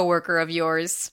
coworker of yours.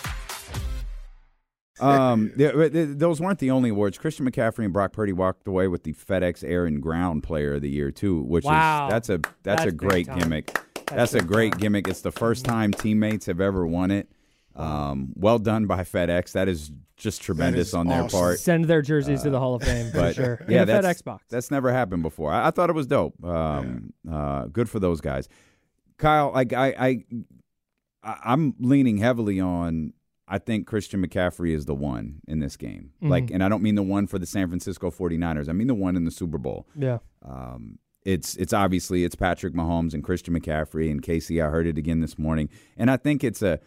Um, those weren't the only awards. Christian McCaffrey and Brock Purdy walked away with the FedEx Air and Ground Player of the Year too, which wow. is that's a that's, that's a great gimmick. That's, that's a great time. gimmick. It's the first time teammates have ever won it. Um, well done by FedEx. That is just tremendous is on their awesome. part. Send their jerseys uh, to the Hall of Fame for but, sure. Yeah, that's, FedEx box. That's never happened before. I, I thought it was dope. Um, yeah. uh, good for those guys. Kyle, like I, I, I, I'm leaning heavily on I think Christian McCaffrey is the one in this game. Mm-hmm. Like, and I don't mean the one for the San Francisco 49ers. I mean the one in the Super Bowl. Yeah. Um, it's it's obviously it's Patrick Mahomes and Christian McCaffrey and Casey. I heard it again this morning, and I think it's a.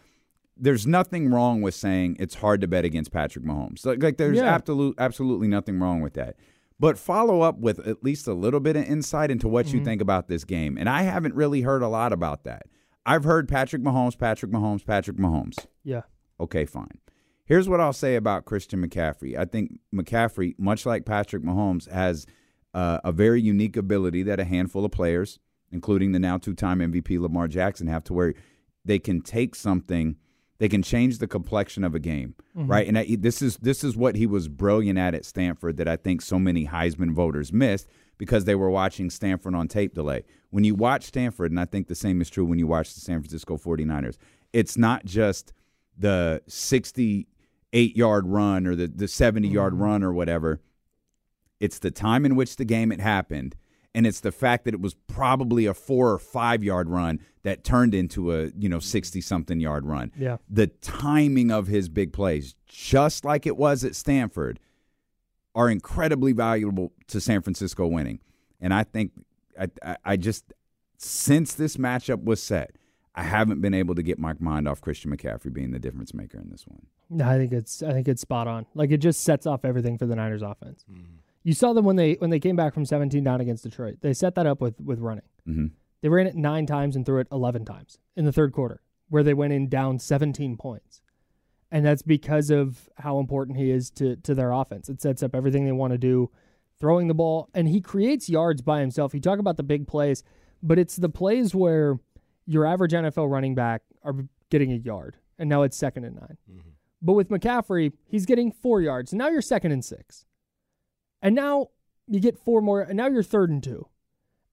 There's nothing wrong with saying it's hard to bet against Patrick Mahomes. Like, like there's yeah. absolute absolutely nothing wrong with that. But follow up with at least a little bit of insight into what mm-hmm. you think about this game. And I haven't really heard a lot about that. I've heard Patrick Mahomes, Patrick Mahomes, Patrick Mahomes. Yeah. Okay, fine. Here's what I'll say about Christian McCaffrey. I think McCaffrey, much like Patrick Mahomes, has uh, a very unique ability that a handful of players, including the now two time MVP Lamar Jackson, have to where they can take something, they can change the complexion of a game, mm-hmm. right? And I, this is this is what he was brilliant at at Stanford that I think so many Heisman voters missed because they were watching Stanford on tape delay. When you watch Stanford, and I think the same is true when you watch the San Francisco 49ers, it's not just – the 68 yard run or the, the 70 yard mm-hmm. run or whatever. It's the time in which the game had happened. And it's the fact that it was probably a four or five yard run that turned into a, you know, 60 something yard run. Yeah. The timing of his big plays, just like it was at Stanford, are incredibly valuable to San Francisco winning. And I think I, I, I just, since this matchup was set, I haven't been able to get my mind off Christian McCaffrey being the difference maker in this one. No, I think it's I think it's spot on. Like it just sets off everything for the Niners offense. Mm-hmm. You saw them when they when they came back from 17 down against Detroit. They set that up with with running. Mm-hmm. They ran it nine times and threw it 11 times in the third quarter, where they went in down 17 points, and that's because of how important he is to to their offense. It sets up everything they want to do, throwing the ball, and he creates yards by himself. You talk about the big plays, but it's the plays where your average NFL running back are getting a yard, and now it's second and 9 mm-hmm. But with McCaffrey, he's getting four yards, and now you're second and six, and now you get four more, and now you're third and two,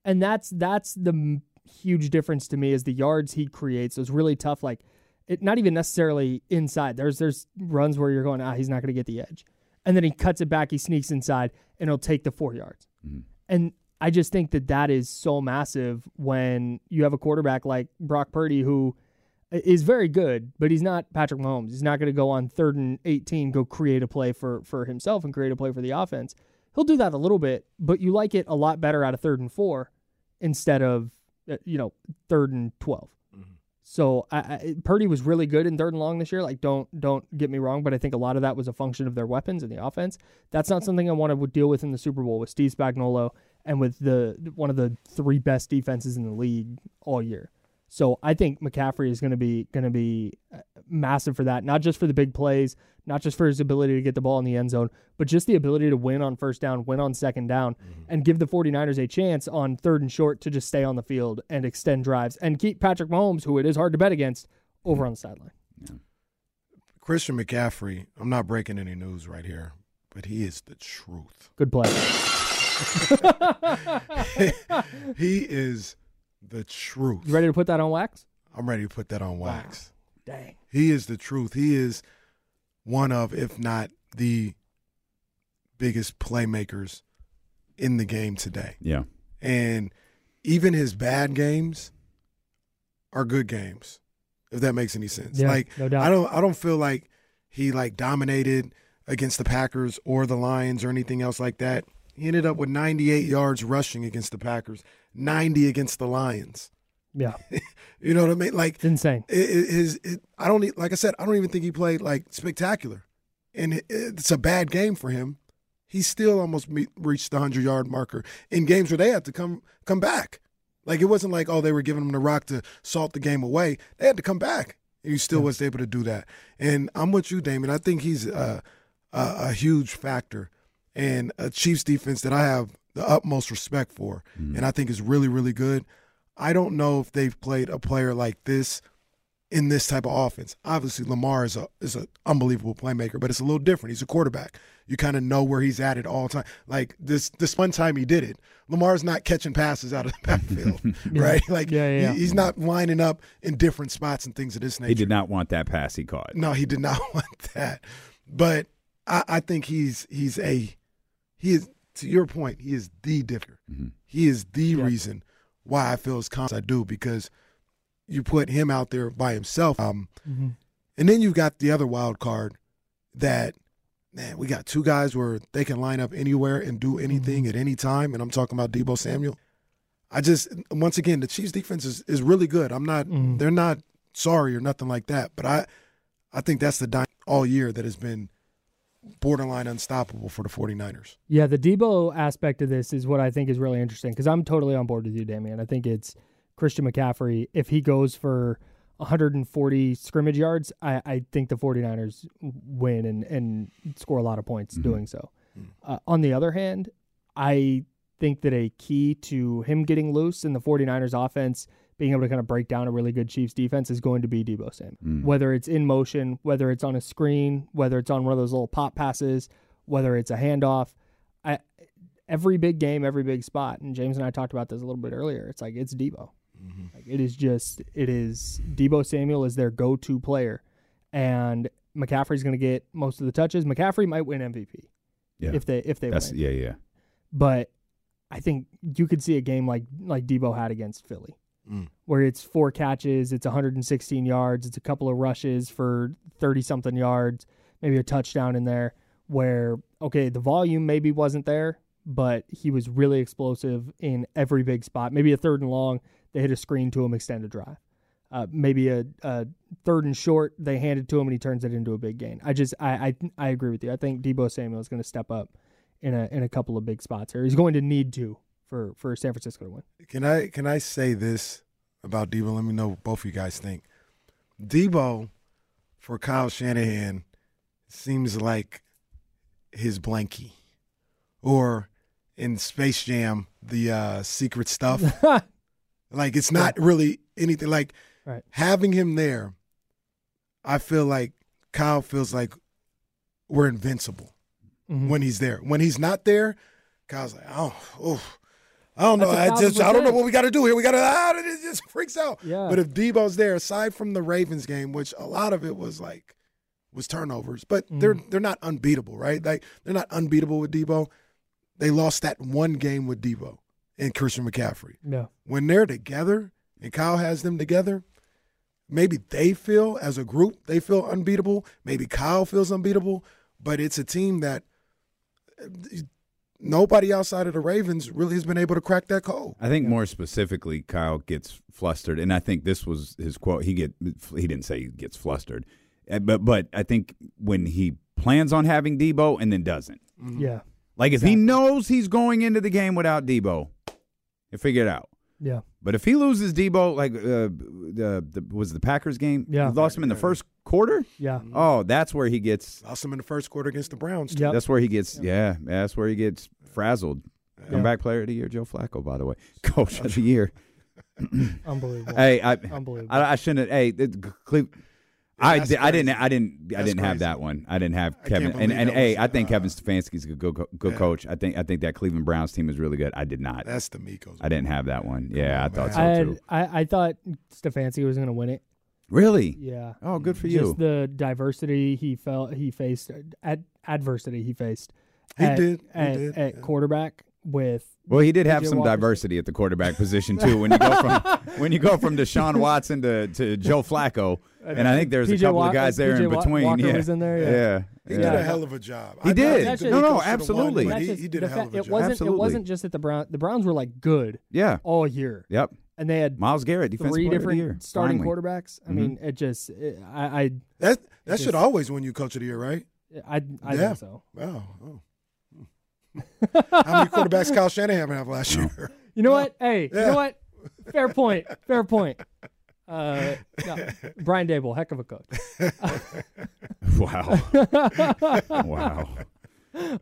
and that's that's the huge difference to me is the yards he creates. Those really tough, like it, not even necessarily inside. There's there's runs where you're going, ah, he's not going to get the edge, and then he cuts it back, he sneaks inside, and he'll take the four yards, mm-hmm. and I just think that that is so massive when you have a quarterback like Brock Purdy who is very good, but he's not Patrick Mahomes. He's not going to go on third and 18, go create a play for, for himself and create a play for the offense. He'll do that a little bit, but you like it a lot better out of third and four instead of, uh, you know, third and 12. So I, I, Purdy was really good in third and long this year. Like don't don't get me wrong, but I think a lot of that was a function of their weapons and the offense. That's not something I want to deal with in the Super Bowl with Steve Spagnuolo and with the one of the three best defenses in the league all year. So I think McCaffrey is going to be going to be uh, massive for that, not just for the big plays, not just for his ability to get the ball in the end zone, but just the ability to win on first down, win on second down, and give the 49ers a chance on third and short to just stay on the field and extend drives and keep Patrick Mahomes, who it is hard to bet against, over on the sideline. Christian McCaffrey, I'm not breaking any news right here, but he is the truth. Good play. he is the truth. You ready to put that on wax? I'm ready to put that on wax. Dang. He is the truth. He is one of, if not the biggest playmakers in the game today. Yeah. And even his bad games are good games, if that makes any sense. Yeah, like no doubt. I don't I don't feel like he like dominated against the Packers or the Lions or anything else like that. He ended up with 98 yards rushing against the Packers, 90 against the Lions. Yeah. You know what I mean? Like It's insane. it, it, his, it, I don't e- like I said, I don't even think he played like spectacular, and it, it's a bad game for him. He still almost meet, reached the hundred yard marker in games where they had to come come back. Like it wasn't like oh they were giving him the rock to salt the game away. They had to come back, and he still was able to do that. And I'm with you, Damon. I think he's a, a, a huge factor and a Chiefs defense that I have the utmost respect for, mm-hmm. and I think is really really good. I don't know if they've played a player like this in this type of offense. Obviously, Lamar is a is an unbelievable playmaker, but it's a little different. He's a quarterback. You kind of know where he's at at all time. Like this this one time he did it. Lamar's not catching passes out of the backfield, right? Like Yeah, yeah, yeah. he- he's not lining up in different spots and things of this nature. He did not want that pass he caught. No, he did not want that. But I, I think he's he's a he is to your point. He is the differ. Mm-hmm. He is the reason why I feel as confident as I do because you put him out there by himself. Um, mm-hmm. and then you've got the other wild card that man, we got two guys where they can line up anywhere and do anything mm-hmm. at any time. And I'm talking about Deebo Samuel. I just once again the Chiefs defense is, is really good. I'm not mm. they're not sorry or nothing like that, but I I think that's the dy- all year that has been borderline unstoppable for the 49ers. Yeah, the Deebo aspect of this is what I think is really interesting because I'm totally on board with you, Damian. I think it's Christian McCaffrey. If he goes for 140 scrimmage yards, I, I think the 49ers win and, and score a lot of points doing so. Uh, on the other hand, I think that a key to him getting loose in the 49ers offense, being able to kind of break down a really good Chiefs defense, is going to be Deebo Samuel. Hmm. Whether it's in motion, whether it's on a screen, whether it's on one of those little pop passes, whether it's a handoff. I, every big game, every big spot, and James and I talked about this a little bit earlier. It's like it's Deebo. Mm-hmm. Like it is just it is Deebo Samuel is their go-to player, and McCaffrey's going to get most of the touches. McCaffrey might win MVP Yeah. if they if they That's win. yeah, yeah. But I think you could see a game like like Deebo had against Philly, where it's four catches, it's 116 yards, it's a couple of rushes for 30 something yards, maybe a touchdown in there. Where okay, the volume maybe wasn't there, but he was really explosive in every big spot. Maybe a third and long, they hit a screen to him, extended drive. Uh, maybe a, a third and short, they hand it to him and he turns it into a big gain. I just I I, I agree with you. I think Debo Samuel is going to step up in a in a couple of big spots here. He's going to need to for for San Francisco to win. Can I can I say this about Deebo? Let me know what both of you guys think. Deebo for Kyle Shanahan seems like his blankie, or in Space Jam, the uh, secret stuff. like it's not really anything. Like Right. having him there, I feel like Kyle feels like we're invincible Mm-hmm. when he's there. When he's not there, Kyle's like, oh, oh I don't know. I just I don't know what we got to do here. We got to ah, it just freaks out. Yeah. But if Deebo's there, aside from the Ravens game, which a lot of it was like was turnovers, but they're Mm-hmm. they're not unbeatable, right? Like they're not unbeatable with Deebo. They lost that one game with Deebo and Christian McCaffrey. No. When they're together and Kyle has them together, maybe they feel as a group they feel unbeatable. Maybe Kyle feels unbeatable, but it's a team that nobody outside of the Ravens really has been able to crack that code. I think more specifically, Kyle gets flustered, and I think this was his quote. He get he didn't say he gets flustered, Uh, but but I think when he plans on having Deebo and then doesn't, Yeah. like if he knows he's going into the game without Deebo, he'll figure it out. Yeah. But if he loses Deebo, like uh, the, the was the Packers game, Yeah. he lost him in the first quarter. Yeah. Oh, that's where he gets. Lost him in the first quarter against the Browns. Yeah. That's where he gets. Yeah, that's where he gets frazzled. Yeah. Comeback player of the year, Joe Flacco. By the way, coach of the year. Unbelievable. Hey, I, Unbelievable. I, I shouldn't. Hey, it, Cle- I, that's di- I didn't. I didn't. I That's didn't have crazy. that one. I didn't have Kevin. And believe and that hey, was, I think uh, Kevin Stefanski's a good good, good Yeah. coach. I think I think that Cleveland Browns team is really good. I did not. That's the Migos. I didn't have that one. Yeah, I thought man. so I, had, too. I I thought Stefanski was going to win it. Really? Yeah. Oh, good for Just you. the diversity he felt he faced, ad, adversity he faced. He at, did. He at, did, at yeah. quarterback with. Well, he did have PJ some Walker. diversity at the quarterback position too. When you go from when you go from Deshaun Watson to, to Joe Flacco, and I think there's a couple Wa- of guys there PJ in between. Walker yeah. was in there, yeah. yeah. He yeah. did a hell of a job. He I- I did. think the No, no, Eagles should've won, absolutely. He, he did a hell fact- of a it job. wasn't. Absolutely. It wasn't just that the Brown. The Browns were like good Yeah. all year, Yep. and they had Myles Garrett, defensive three player of the year. different starting Finally. quarterbacks. I Mhm. mean, it just. It, I. I. That that Just- should always win you coach of the year, right? I, I Yeah. think so. Wow. Oh. How many quarterbacks Kyle Shanahan have last year? You know what? Hey, you know what? Fair point. Fair point. Uh, no, Brian Daboll, heck of a coach. Wow. wow.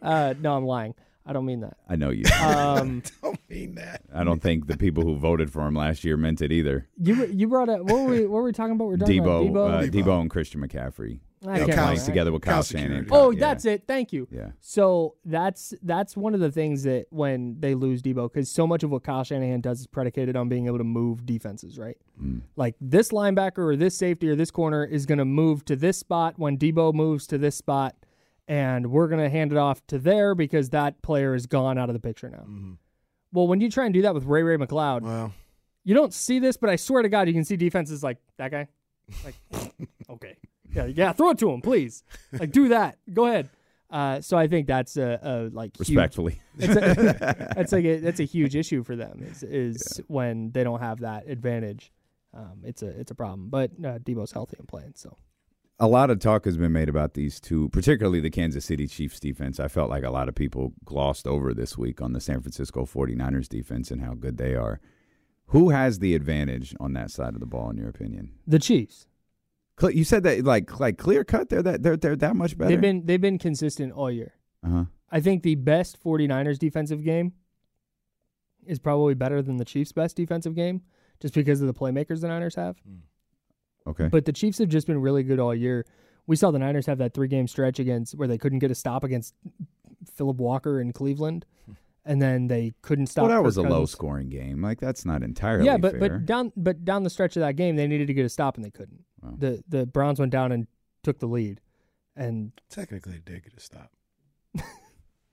Uh, no, I'm lying. I don't mean that. I know you. Um, Don't mean that. I don't think the people who voted for him last year meant it either. you you brought up what were we what were we talking about? We're talking Deebo, about uh, Deebo. Deebo and Christian McCaffrey I Yeah, can't playing together with Kyle, Kyle Shanahan. Oh, Yeah. that's it. Thank you. Yeah. So that's that's one of the things that when they lose Deebo, because so much of what Kyle Shanahan does is predicated on being able to move defenses, right? Mm. Like this linebacker or this safety or this corner is going to move to this spot when Deebo moves to this spot, and we're going to hand it off to there because that player is gone out of the picture now. Well, when you try and do that with Ray Ray McCloud, Well, you don't see this, but I swear to God, you can see defenses like that guy. Like, okay, yeah, yeah, throw it to him, please. Like, do that. Go ahead. Uh, so I think that's a, a like huge- Respectfully. it's a, that's like a, that's a huge issue for them is is when they don't have that advantage. Um, it's a it's a problem. But uh, Deebo's healthy and playing, so a lot of talk has been made about these two, particularly the Kansas City Chiefs defense. I felt like a lot of people glossed over this week on the San Francisco 49ers defense and how good they are. Who has the advantage on that side of the ball, in your opinion? the Chiefs You said that like like clear cut. They're that they're they're that much better. they've been they've been consistent all year. uh-huh. I think the best 49ers defensive game is probably better than the Chiefs' best defensive game, just because of the playmakers the Niners have. okay. But the Chiefs have just been really good all year. We saw the Niners have that three game stretch against where they couldn't get a stop against Philip Walker in Cleveland, and then they couldn't stop. well, that Kirk was a low scoring game. Like that's not entirely Yeah, but fair. but down but down the stretch of that game, they needed to get a stop and they couldn't. Wow. The the Browns went down and took the lead, and technically, they did get a stop.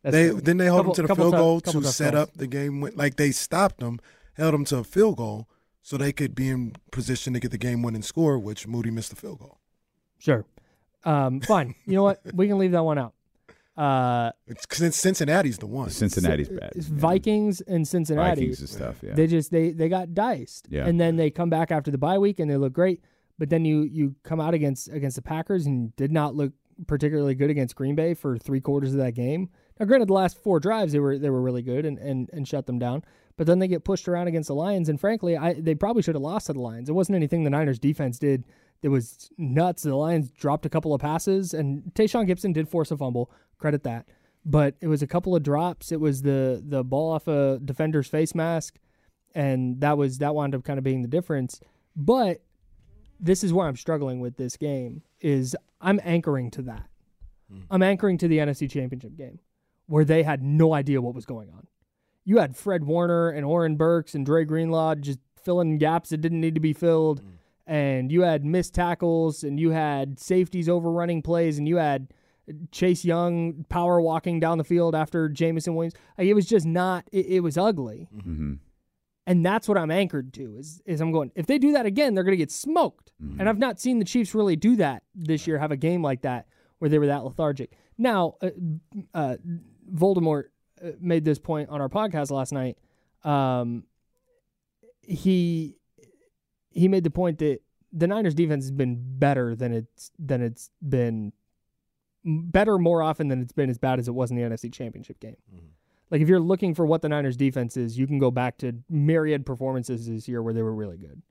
They the- then they held couple- them to the field tough- goal to set calls. up the game. win- Like they stopped them, held them to a field goal, so they could be in position to get the game winning score. Which Moody missed the field goal. Sure, um, fine. you know what? We can leave that one out. Uh, It's since Cincinnati's the one. Cincinnati's bad. it's Yeah. Vikings and Cincinnati. Vikings is tough. Yeah. They just they they got diced. Yeah. And then they come back after the bye week and they look great. But then you you come out against against the Packers and did not look particularly good against Green Bay for three quarters of that game. Now granted the last four drives they were they were really good and, and, and shut them down. But then they get pushed around against the Lions and frankly I they probably should have lost to the Lions. It wasn't anything the Niners defense did that was nuts. The Lions dropped a couple of passes and Tashaun Gipson did force a fumble. Credit that. But it was a couple of drops. It was the the ball off a defender's face mask and that was that wound up kind of being the difference. But this is where I'm struggling with this game is I'm anchoring to that. Hmm. I'm anchoring to the NFC Championship game where they had no idea what was going on. You had Fred Warner and Oren Burks and Dre Greenlaw just filling gaps that didn't need to be filled. Hmm. And you had missed tackles and you had safeties overrunning plays and you had Chase Young power walking down the field after Jameson Williams. Like it was just not it, it was ugly. hmm And that's what I'm anchored to is is I'm going if they do that again, they're gonna get smoked. And I've not seen the Chiefs really do that this year, have a game like that where they were that lethargic. Now, uh, uh, Voldemort uh, made this point on our podcast last night. Um, he he made the point that the Niners defense has been better than it's than it's been better more often than it's been as bad as it was in the NFC Championship game. Mm-hmm. Like if you're looking for what the Niners defense is, you can go back to myriad performances this year where they were really good.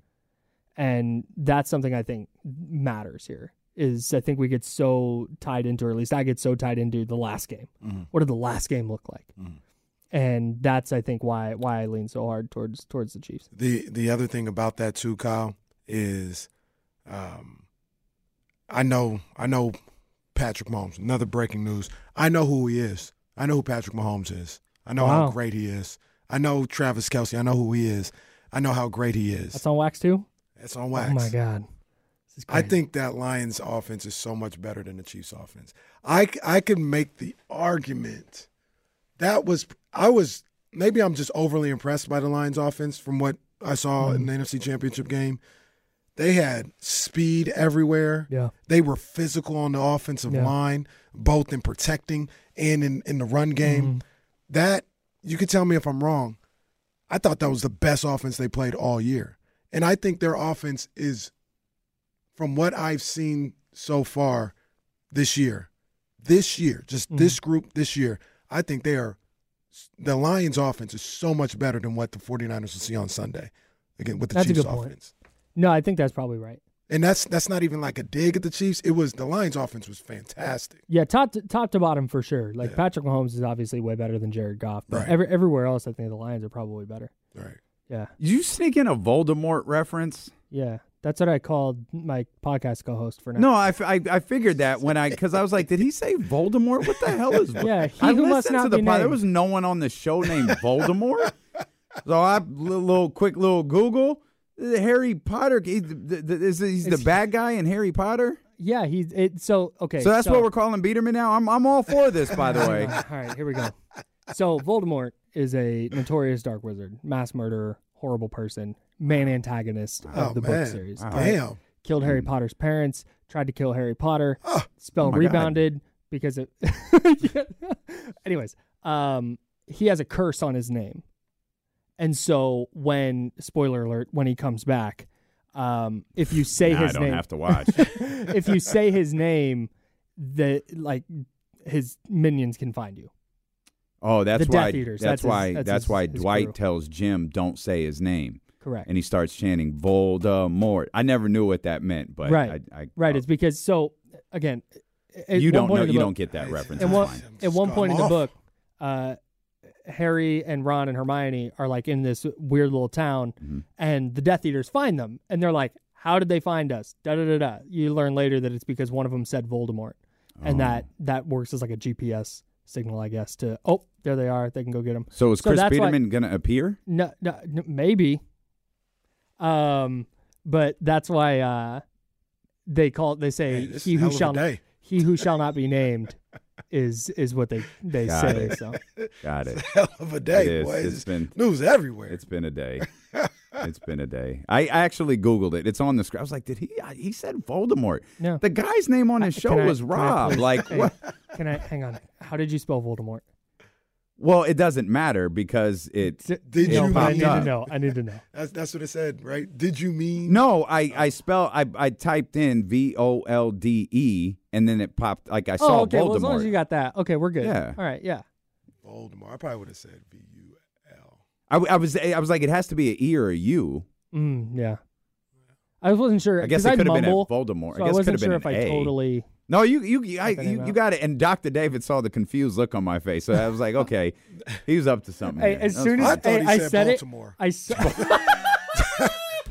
And that's something I think matters here. Is I think we get so tied into, or at least I get so tied into the last game. Mm-hmm. What did the last game look like? Mm-hmm. And that's I think why why I lean so hard towards towards the Chiefs. The the other thing about that too, Kyle, is um, I know I know Patrick Mahomes. Another breaking news. I know who he is. I know who Patrick Mahomes is. I know Wow. how great he is. I know Travis Kelce. I know who he is. I know how great he is. That's on wax too. That's on wax. Oh my god, this is I think that Lions offense is so much better than the Chiefs offense. I, I could make the argument that was I was maybe I'm just overly impressed by the Lions offense from what I saw in the NFC Championship game. They had speed everywhere. Yeah. They were physical on the offensive Yeah. line, both in protecting and in, in the run game. Mm-hmm. That you could tell me if I'm wrong. I thought that was the best offense they played all year. And I think their offense is from what I've seen so far this year, this year, just Mm-hmm. this group this year, I think they are the Lions offense is so much better than what the 49ers will see on Sunday. Again, with the That's Chiefs good point. offense. no, I think that's probably right. And that's that's not even like a dig at the Chiefs. It was the Lions offense was fantastic. Yeah, top to, top to bottom for sure. Like Patrick Mahomes is obviously way better than Jared Goff, but Right. every, everywhere else, I think the Lions are probably better. Right. Yeah, Did you sneak in a Voldemort reference? yeah, that's what I called my podcast co-host for now. No, I, f- I, I figured that when I because I was like, did he say Voldemort? What the hell is? Yeah, he I who must listened not to the be pod. There named. was no one on the show named Voldemort. so I little, little quick little Google. Uh, Harry Potter he, the, the, is he's the It's- bad guy in Harry Potter. Yeah, he's it. So okay, So that's what we're calling Biderman now. I'm I'm all for this, by the way. All right, here we go. So Voldemort is a notorious dark wizard, mass murderer, horrible person, main antagonist of Oh the man. book series. Wow. All right? Damn. Killed Harry Potter's parents, tried to kill Harry Potter. Spell Oh my God. rebounded because it. Anyways, um, he has a curse on his name, and so when spoiler alert, when he comes back, um, if you say Nah, his name I don't name, have to watch. if you say his name, the like his minions can find you. Oh, that's The why. Death Eaters, That's, that's his- why. that's That's, his- why his Dwight crew. tells Jim, "Don't say his name," Correct. and he starts chanting Voldemort. I never knew what that meant, but right. I, I, right. oh, It's because so again, you don't know. You book- don't get that reference. At one, at one point in the book, uh, Harry and Ron and Hermione are like in this weird little town, Mm-hmm. and the Death Eaters find them, and they're like, "How did they find us?" Da da da da. You learn later that it's because one of them said Voldemort, and that Oh. that works as like a GPS signal, I guess. To oh, there they are. They can go get them. So is So Chris that's why- Biderman gonna appear? No, no, no, maybe. Um, but that's why uh, they call it. They say Man, this he who hell of a shall day. he who shall not be named is is what they they Got say. it. So Got it. Hell of a day, It is. boy. It's It's been- news everywhere. It's been a day. it's been a day. I I actually Googled it. It's on the screen. I was like, did he? He said Voldemort. Yeah. The guy's name on his show I- was I Rob. please- like hey, what? Can I hang on? How did you spell Voldemort? Well, it doesn't matter because it. D- Did no, you but I need up. to know. I need to know. That's that's what it said, right? Did you mean No, I I spell I I typed in V O L D E and then it popped like I saw Oh, okay. Voldemort. Well, as long as you got that, okay, we're good. Yeah. All right. Yeah. Voldemort? I probably would have said V U L. I, I was I was like, it has to be an E or a U. Mm, yeah. I wasn't sure. I guess 'cause it I'd could have been a Voldemort. So I I, guess it wasn't could have sure been if an I A. totally. No, you you I, Got you, you got it. And Dr. David saw the confused look on my face, so I was like, okay, he was up to something. Hey, as That soon as I fine. thought hey, he I said said Baltimore. it, I saw.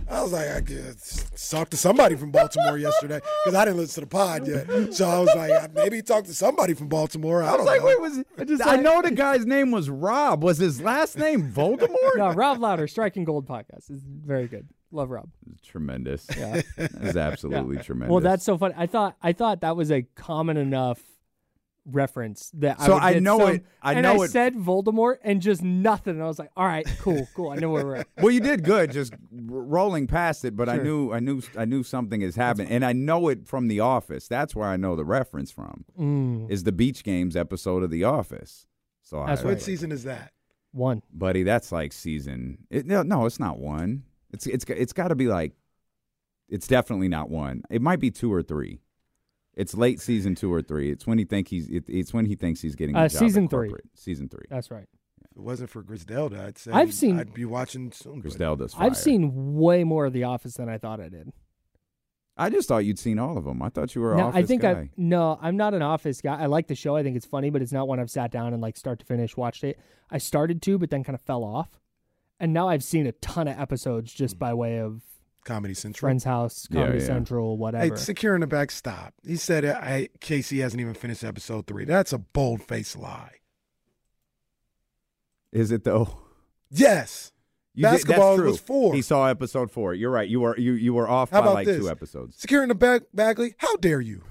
I was like, I guess talked to somebody from Baltimore yesterday because I didn't listen to the pod yet. So I was like, maybe he talked to somebody from Baltimore. I, I was don't like, know. wait, was it, I, just like- know the guy's name was Rob. Was his last name Voldemort? no, Rob Louder, Striking Gold podcast is very good. Love Rob. Tremendous. Yeah. That's absolutely Yeah. tremendous. Well, that's so funny. I thought I thought that was a common enough reference that I So would I know some- it- I and know I it- said Voldemort and just nothing. And I was like, all right, cool, cool. I know where we're at. Well, you did good, just r- rolling past it. But I knew, I knew, I knew something has happened, and I know it from The Office. That's where I know the reference from. Mm, Is the Beach Games episode of The Office? So That's I, right. what season is that? one. buddy, that's like season. It, no, no, it's not one. It's it's it's got to be like. It's definitely not one. It might be two or three. It's late season two or three. It's when he think he's. It, it's when he thinks he's getting. Uh, job season at three. Season three. That's right. If it wasn't for Griselda, I'd say I've seen- I'd be watching soon. Griselda's fire. I've seen way more of The Office than I thought I did. I just thought you'd seen all of them. I thought you were an No, office I think guy. I no, I'm not an Office guy. I like the show. I think it's funny, but it's not one I've sat down and like start to finish watched it. I started to, but then kind of fell off, and now I've seen a ton of episodes just by way of Comedy Central. Friends House, Comedy yeah. Central, Hey, whatever. secure in the back. Stop. He said uh, I, Casey hasn't even finished episode three. That's a bold faced lie. Is it though? Yes. You Basketball that's true. was four. He saw episode four. You're right. You were you you were off How by like this? two episodes. Secure in the back, Bagley. How dare you?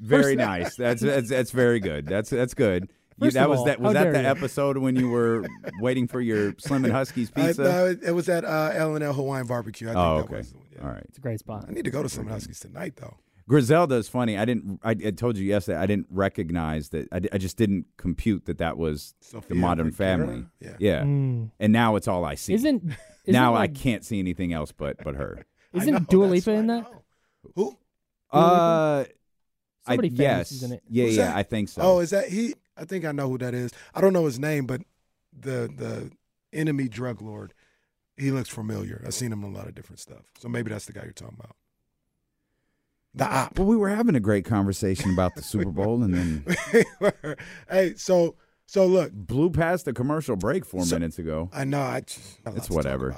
Very nice. That's that's that's very good. That's that's good. You, that of was that was that the you. episode when you were waiting for your Slim and Huskies I, pizza. no, it, it was at uh, L and L Hawaiian Barbecue. I think oh, that okay. was the one, yeah. All right. it's a great spot. I need to go to some Huskies tonight, though. Griselda is funny. I didn't. I, I told you yesterday. I didn't recognize that. I, I just didn't compute that that was the Modern Vergara? Family. Yeah. yeah. Mm. And now it's all I see. Isn't, isn't now like, I can't see anything else but but her. Isn't know, Dua Lipa in what that? Who? Uh, Somebody I, famous yes, is in it. yeah, Who's yeah. that? I think so. Oh, is that he? I think I know who that is. I don't know his name, but the the enemy drug lord. He looks familiar. I've seen him in a lot of different stuff. So maybe that's the guy you're talking about. The op. well, we were having a great conversation about the Super Bowl, and then hey, so so look, blew past the commercial break four So- minutes ago. I know I just, not a lot It's whatever.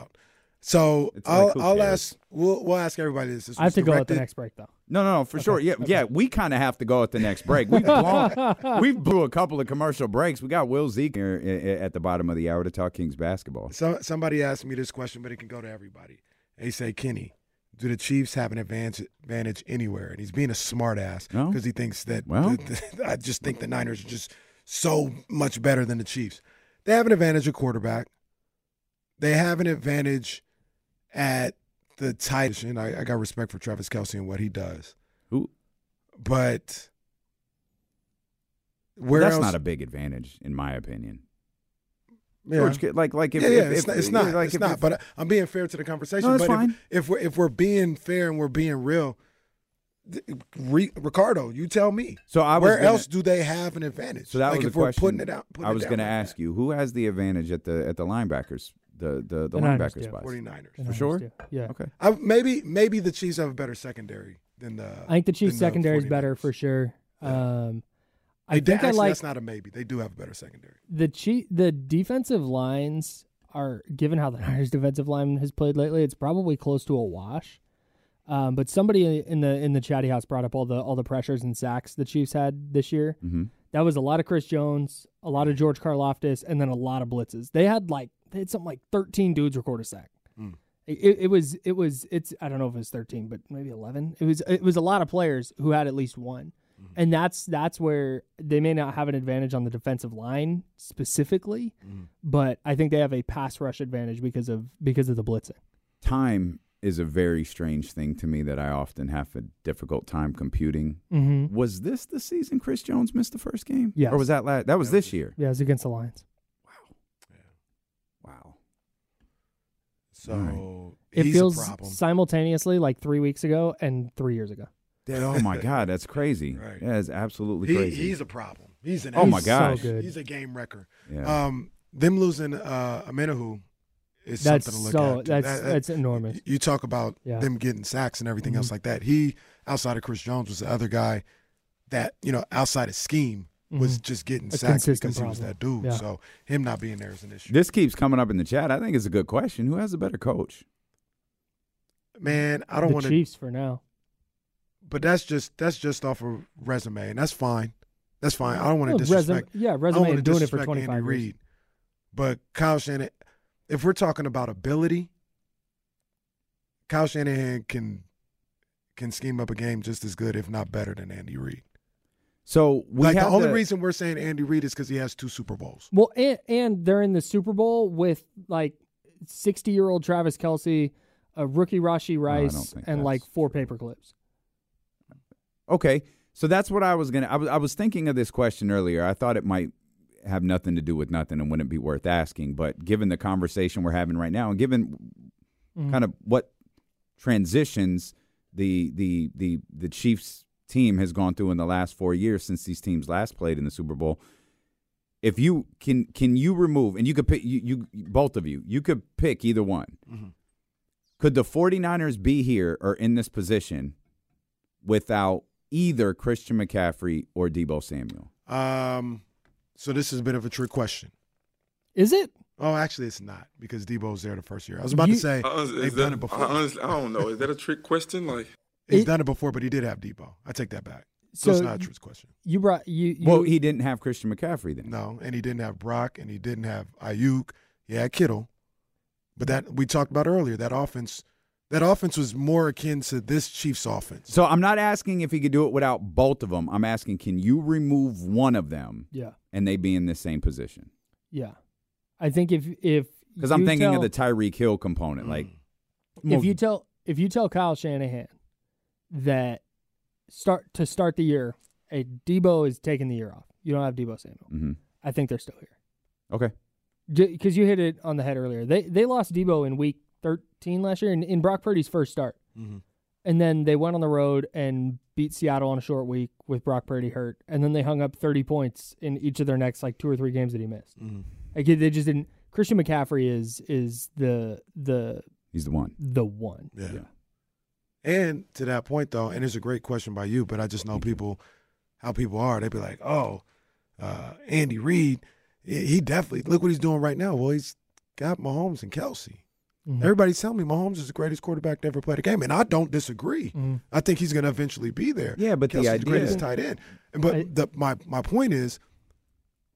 So It's I'll who I'll cares? ask. We'll we'll ask everybody this. this I have was to go at the next break though. No, no, no, for sure. Yeah, yeah. We kind of have to go at the next break. We've blown, we've blew a couple of commercial breaks. We got Will Zeke here i- i- at the bottom of the hour to talk Kings basketball. So, somebody asked me this question, but it can go to everybody. They say, Kenny, do the Chiefs have an advantage, advantage anywhere? And he's being a smartass No. because he thinks that. Well. the- the- I just think the Niners are just so much better than the Chiefs. They have an advantage at quarterback. They have an advantage at the tight end. I, I got respect for Travis Kelce and what he does, Who? but where That's else? not a big advantage, in my opinion. Yeah. George, like, like if, yeah, yeah, if- it's if- not. It's not. like it's if- not. But I'm being fair to the conversation. No, that's but if- fine. If, we're if we're being fair and we're being real, Re, Ricardo, you tell me. So I was where gonna- else do they have an advantage? So that like was if the we're question. putting it out. Putting I was going to ask you who has the advantage at the at the linebackers, the the, the, The linebacker do. spots. 49ers. The For sure? do. Yeah. Okay. I, maybe maybe the Chiefs have a better secondary than the. I think the Chiefs than secondary is better for sure. Yeah. Um, I They do- think I actually, like that's not a maybe. They do have a better secondary. the Chief, the defensive lines are given how the Niners defensive line has played lately. It's probably close to a wash. Um, but somebody in the in the chatty house brought up all the all the pressures and sacks the Chiefs had this year. hmm That was a lot of Chris Jones, a lot of George Karlaftis, and then a lot of blitzes. They had like they had something like thirteen dudes record a sack. Mm. It, it was it was it's I don't know if it was thirteen, but maybe eleven. It was it was a lot of players who had at least one, and that's that's where they may not have an advantage on the defensive line specifically, but I think they have a pass rush advantage because of because of the blitzing. Time is a very strange thing to me that I often have a difficult time computing. Mm-hmm. Was this the season Chris Jones missed the first game? Yeah, Or was that last? That was this year. Yeah, it was against the Lions. Wow. So All It feels simultaneously like three weeks ago and three years ago. Yeah, oh my God, that's crazy. Right. Yeah, it's absolutely He, crazy. he's a problem. He's an. Oh, my He's gosh. so. He's a game wrecker. yeah. Um, them losing uh, Omenihu is That's something to look so at. too. that's That- that- that's enormous. You talk about Yeah. them getting sacks and everything else Mhm. like that. He, outside of Chris Jones, was the other guy that you know outside of scheme was Mhm. just getting A sacks consistent because he was that dude. Yeah. So him not being there is an issue. this keeps coming up in the chat. I think it's a good question. Who has a better coach? Man, I don't want to, Chiefs for now. but that's just that's just off of resume, and that's fine. That's fine. I don't want to Well, disrespect. resume, yeah, I don't resume want to doing it for disrespect twenty Andy five years. Reid, but Kyle Shanahan. If we're talking about ability, Kyle Shanahan can can scheme up a game just as good, if not better, than Andy Reid. So we like the only the- reason we're saying Andy Reid is because he has two Super Bowls. Well, and, and they're in the Super Bowl with like sixty year old Travis Kelce, a rookie Rashee Rice, think and like four true. paper clips. Okay, so that's what I was gonna. I was I was thinking of this question earlier. I thought it might have nothing to do with nothing and wouldn't be worth asking. But given the conversation we're having right now, and given Mhm. kind of what transitions the the the the Chiefs team has gone through in the last four years since these teams last played in the Super Bowl, If you can, can you remove and you could pick you, you both of you. You could pick either one. Could the 49ers be here or in this position without either Christian McCaffrey or Deebo Samuel? Um, so this is a bit of a trick question. Is it? Oh, actually, it's not because Deebo's there the first year. I was about You- to say Uh, they've that- done it before. Honestly, I don't know. Is that a trick question? Like, He's It- done it before, but he did have Deebo. I take that back. So, So it's not a trick question. You brought you. you Well, he didn't have Christian McCaffrey then. No, and he didn't have Brock, and he didn't have Aiyuk. He had Kittle, but that we talked about earlier. That offense, that offense was more akin to this Chiefs offense. So I'm not asking if he could do it without both of them. I'm asking, can you remove one of them yeah, and they be in the same position? yeah. I think if if Because I'm thinking tell- of the Tyreek Hill component. Mm. Like, if you tell if you tell Kyle Shanahan that start to start the year, a Deebo is taking the year off. You don't have Deebo Samuel. Mhm. I think they're still here okay, because you hit it on the head earlier. They they lost Deebo in week 13 last year in, in Brock Purdy's first start, and then they went on the road and beat Seattle on a short week with Brock Purdy hurt, and then they hung up 30 points in each of their next like two or three games that he missed. Like they just didn't. Christian McCaffrey is is the the he's the one. the one. Yeah. Yeah. And to that point, though, and it's a great question by you, but I just know people, how people are. They'd be like, "Oh, uh, Andy Reid, he he definitely look what he's doing right now. Well, he's got Mahomes and Kelce. Mhm. Everybody's telling me Mahomes is the greatest quarterback to ever play the game, and I don't disagree. Mhm. I think he's going to eventually be there. Yeah, but the Kelce's the greatest tight end. But I- the, my my point is,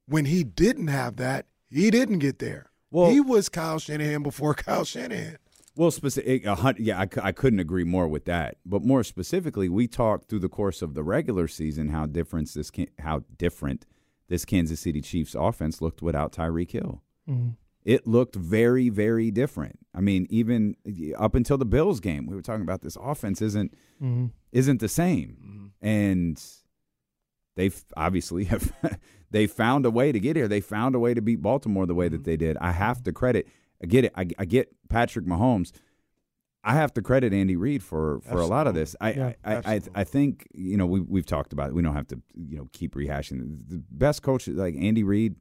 when he didn't have that, he didn't get there. Well- he was Kyle Shanahan before Kyle Shanahan. Well, specific, a yeah, I, I couldn't agree more with that. But more specifically, we talked through the course of the regular season how different this how different this Kansas City Chiefs offense looked without Tyreek Hill. Mhm. It looked very, very different. I mean, even up until the Bills game, we were talking about this offense isn't Mhm. isn't the same, and they've obviously have they found a way to get here. They found a way to beat Baltimore the way that they did. I have to credit. I get it. I, I get Patrick Mahomes. I have to credit Andy Reid for for a lot of this. I Yeah. I, I, I I think you know we we've talked about it. We don't have to you know keep rehashing the best coaches like Andy Reid,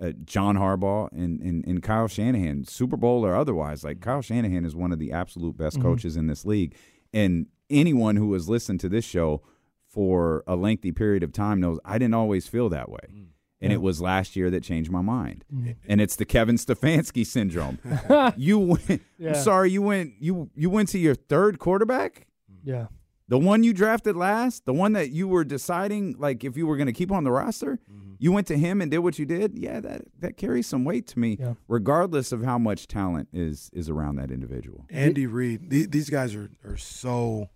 uh, John Harbaugh, and, and and Kyle Shanahan, Super Bowl or otherwise. Like Kyle Shanahan is one of the absolute best coaches in this league, and anyone who has listened to this show for a lengthy period of time knows I didn't always feel that way. And it was last year that changed my mind. Mm-hmm. And it's the Kevin Stefanski syndrome. you went Yeah. I'm sorry, you went you you went to your third quarterback? Mm-hmm. Yeah. The one you drafted last, the one that you were deciding like if you were going to keep on the roster, mm-hmm. you went to him and did what you did. Yeah, that that carries some weight to me, Yeah. regardless of how much talent is is around that individual. Andy Reid, the- these guys are, are so,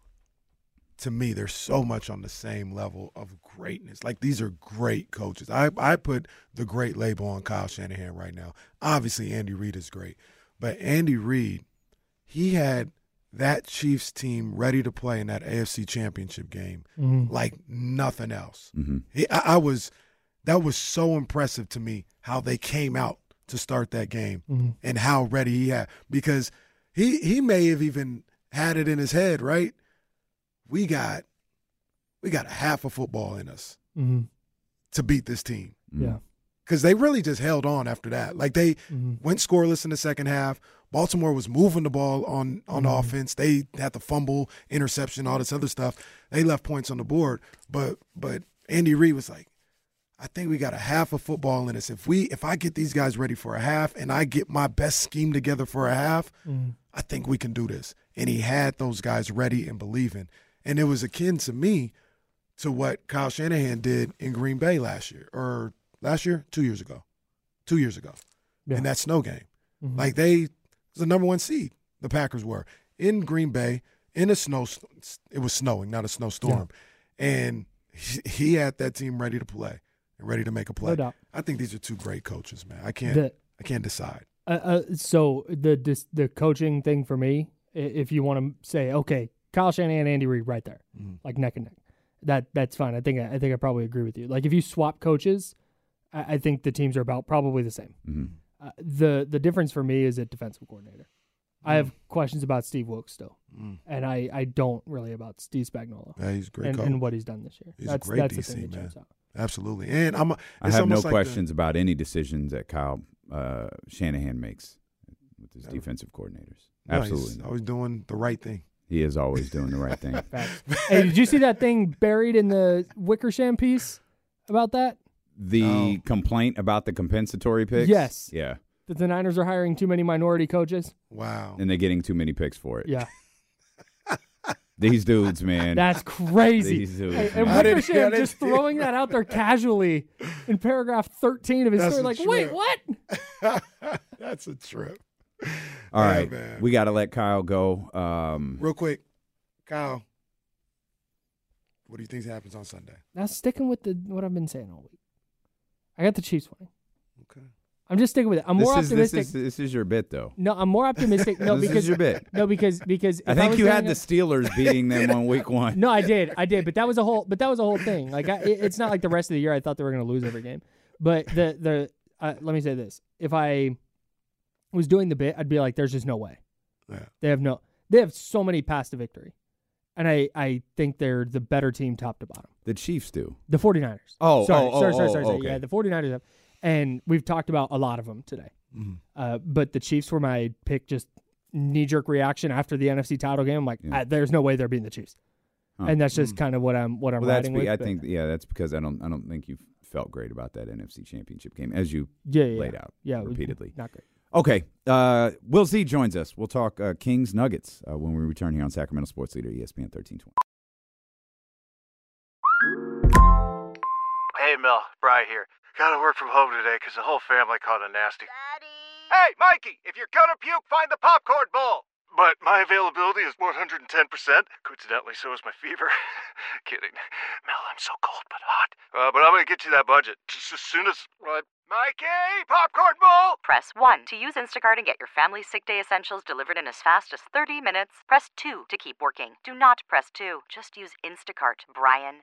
to me, they're so much on the same level of greatness. Like these are great coaches. I, I put the great label on Kyle Shanahan right now. Obviously, Andy Reid is great, but Andy Reid, he had that Chiefs team ready to play in that AFC Championship game mm-hmm. like nothing else. Mm-hmm. He, I, I was, that was so impressive to me how they came out to start that game mm-hmm. and how ready he had because he he may have even had it in his head, right? We got we got a half a football in us Mhm. to beat this team mm-hmm. Yeah. because they really just held on after that. Like they mm-hmm. went scoreless in the second half. Baltimore was moving the ball on on mm-hmm. offense. They had the fumble, interception, all this other stuff. They left points on the board, but but Andy Reid was like, I think we got a half of football in us. If we if I get these guys ready for a half and I get my best scheme together for a half, I think we can do this. And he had those guys ready and believing. And it was akin to me to what Kyle Shanahan did in Green Bay last year or last year, two years ago, two years ago, Yeah. in that snow game. Like they was the number one seed. The Packers were in Green Bay in a snow. It was snowing, not a snowstorm, and he, he had that team ready to play and ready to make a play. No doubt. I think these are two great coaches, man. I can't. The- I can't decide. Uh, uh, so the the coaching thing for me, if you want to say, okay, Kyle Shanahan, Andy Reid, right there, like neck and neck, that that's fine. I think I think I probably agree with you. Like if you swap coaches, I, I think the teams are about probably the same. Uh, the the difference for me is at defensive coordinator. I have questions about Steve Wilks still, and I, I don't really about Steve Spagnuolo Yeah, he's a great and, coach. and what he's done this year. He's a that's great that's DC, the thing that man. out. Absolutely. And I'm. I have no almost like the- questions about any decisions that Kyle uh, Shanahan makes with his defensive coordinators. no, he's Absolutely, not. always doing the right thing. He is always doing the right thing. Hey, did you see that thing buried in the Wickersham piece about that? The complaint about the compensatory picks. Yes. Yeah, That the Niners are hiring too many minority coaches? Wow. and they're getting too many picks for it. Yeah. These dudes, man. That's crazy. These dudes, Hey, and man. I didn't- I Wickersham just see throwing that out there casually in paragraph 13 of his That's story. a Like, wait, what? That's a trip. All Yeah, right, man. we got to let Kyle go. Um, Real quick, Kyle. What do you think happens on Sunday? Now, sticking with the what I've been saying all week. I got the Chiefs winning. Okay. I'm just sticking with it. I'm this more is this optimistic. is this is your bit though. no, I'm more optimistic. No, This is because your bit. No, because because I think was you had the up- Steelers beating them on week one. No, I did, I did, but that was a whole, but that was a whole thing. Like, I, it- it's not like the rest of the year. I thought they were going to lose every game, but the the uh, let me say this: if I was doing the bit, I'd be like, "There's just no way." Yeah. They have no, they have so many paths to victory, and I I think they're the better team top to bottom. The Chiefs do. The 49ers. Oh, sorry, oh, oh, sorry, sorry, oh, sorry, sorry. okay. Yeah, the 49ers have, and we've talked about a lot of them today. Mm-hmm. Uh, but the Chiefs were my pick, just knee jerk reaction after the NFC title game. I'm like, Yeah. "Ah, there's no way they're beating the Chiefs, Huh. and that's just kind of what I'm what I'm Well, that's riding be, with. I think yeah, that's because I don't I don't think you felt great about that NFC Championship game as you yeah, yeah, laid out yeah, repeatedly. Not great. Okay, uh, Will Z joins us. We'll talk uh, Kings Nuggets uh, when we return here on Sacramento Sports Leader ESPN thirteen twenty. Hey, Mel, Bry here. Gotta work from home today because the whole family caught a nasty. Hey, Mikey, if you're gonna puke, find the popcorn bowl. But my availability is 110%. Coincidentally, so is my fever. Kidding. Mel, I'm so cold but hot. Uh, but I'm gonna get you that budget just as soon as. Uh, Mikey, popcorn bowl! Press 1 to use Instacart and get your family's sick day essentials delivered in as fast as 30 minutes. Press 2 to keep working. Do not press 2. Just use Instacart, Brian.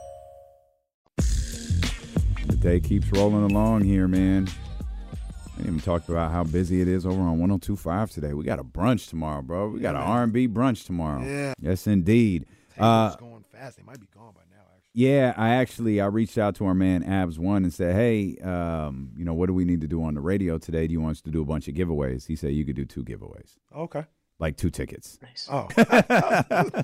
Day keeps rolling along here, man. I didn't even talked about how busy it is over on 102.5 today. We got a brunch tomorrow, bro. We got an R&B brunch tomorrow. Yeah. Yes, indeed. Uh, going fast. They might be gone by now. Actually. Yeah, I actually I reached out to our man Abs One and said, "Hey, um, you know, what do we need to do on the radio today? Do you want us to do a bunch of giveaways?" He said, "You could do two giveaways, Okay. Like two tickets." Oh.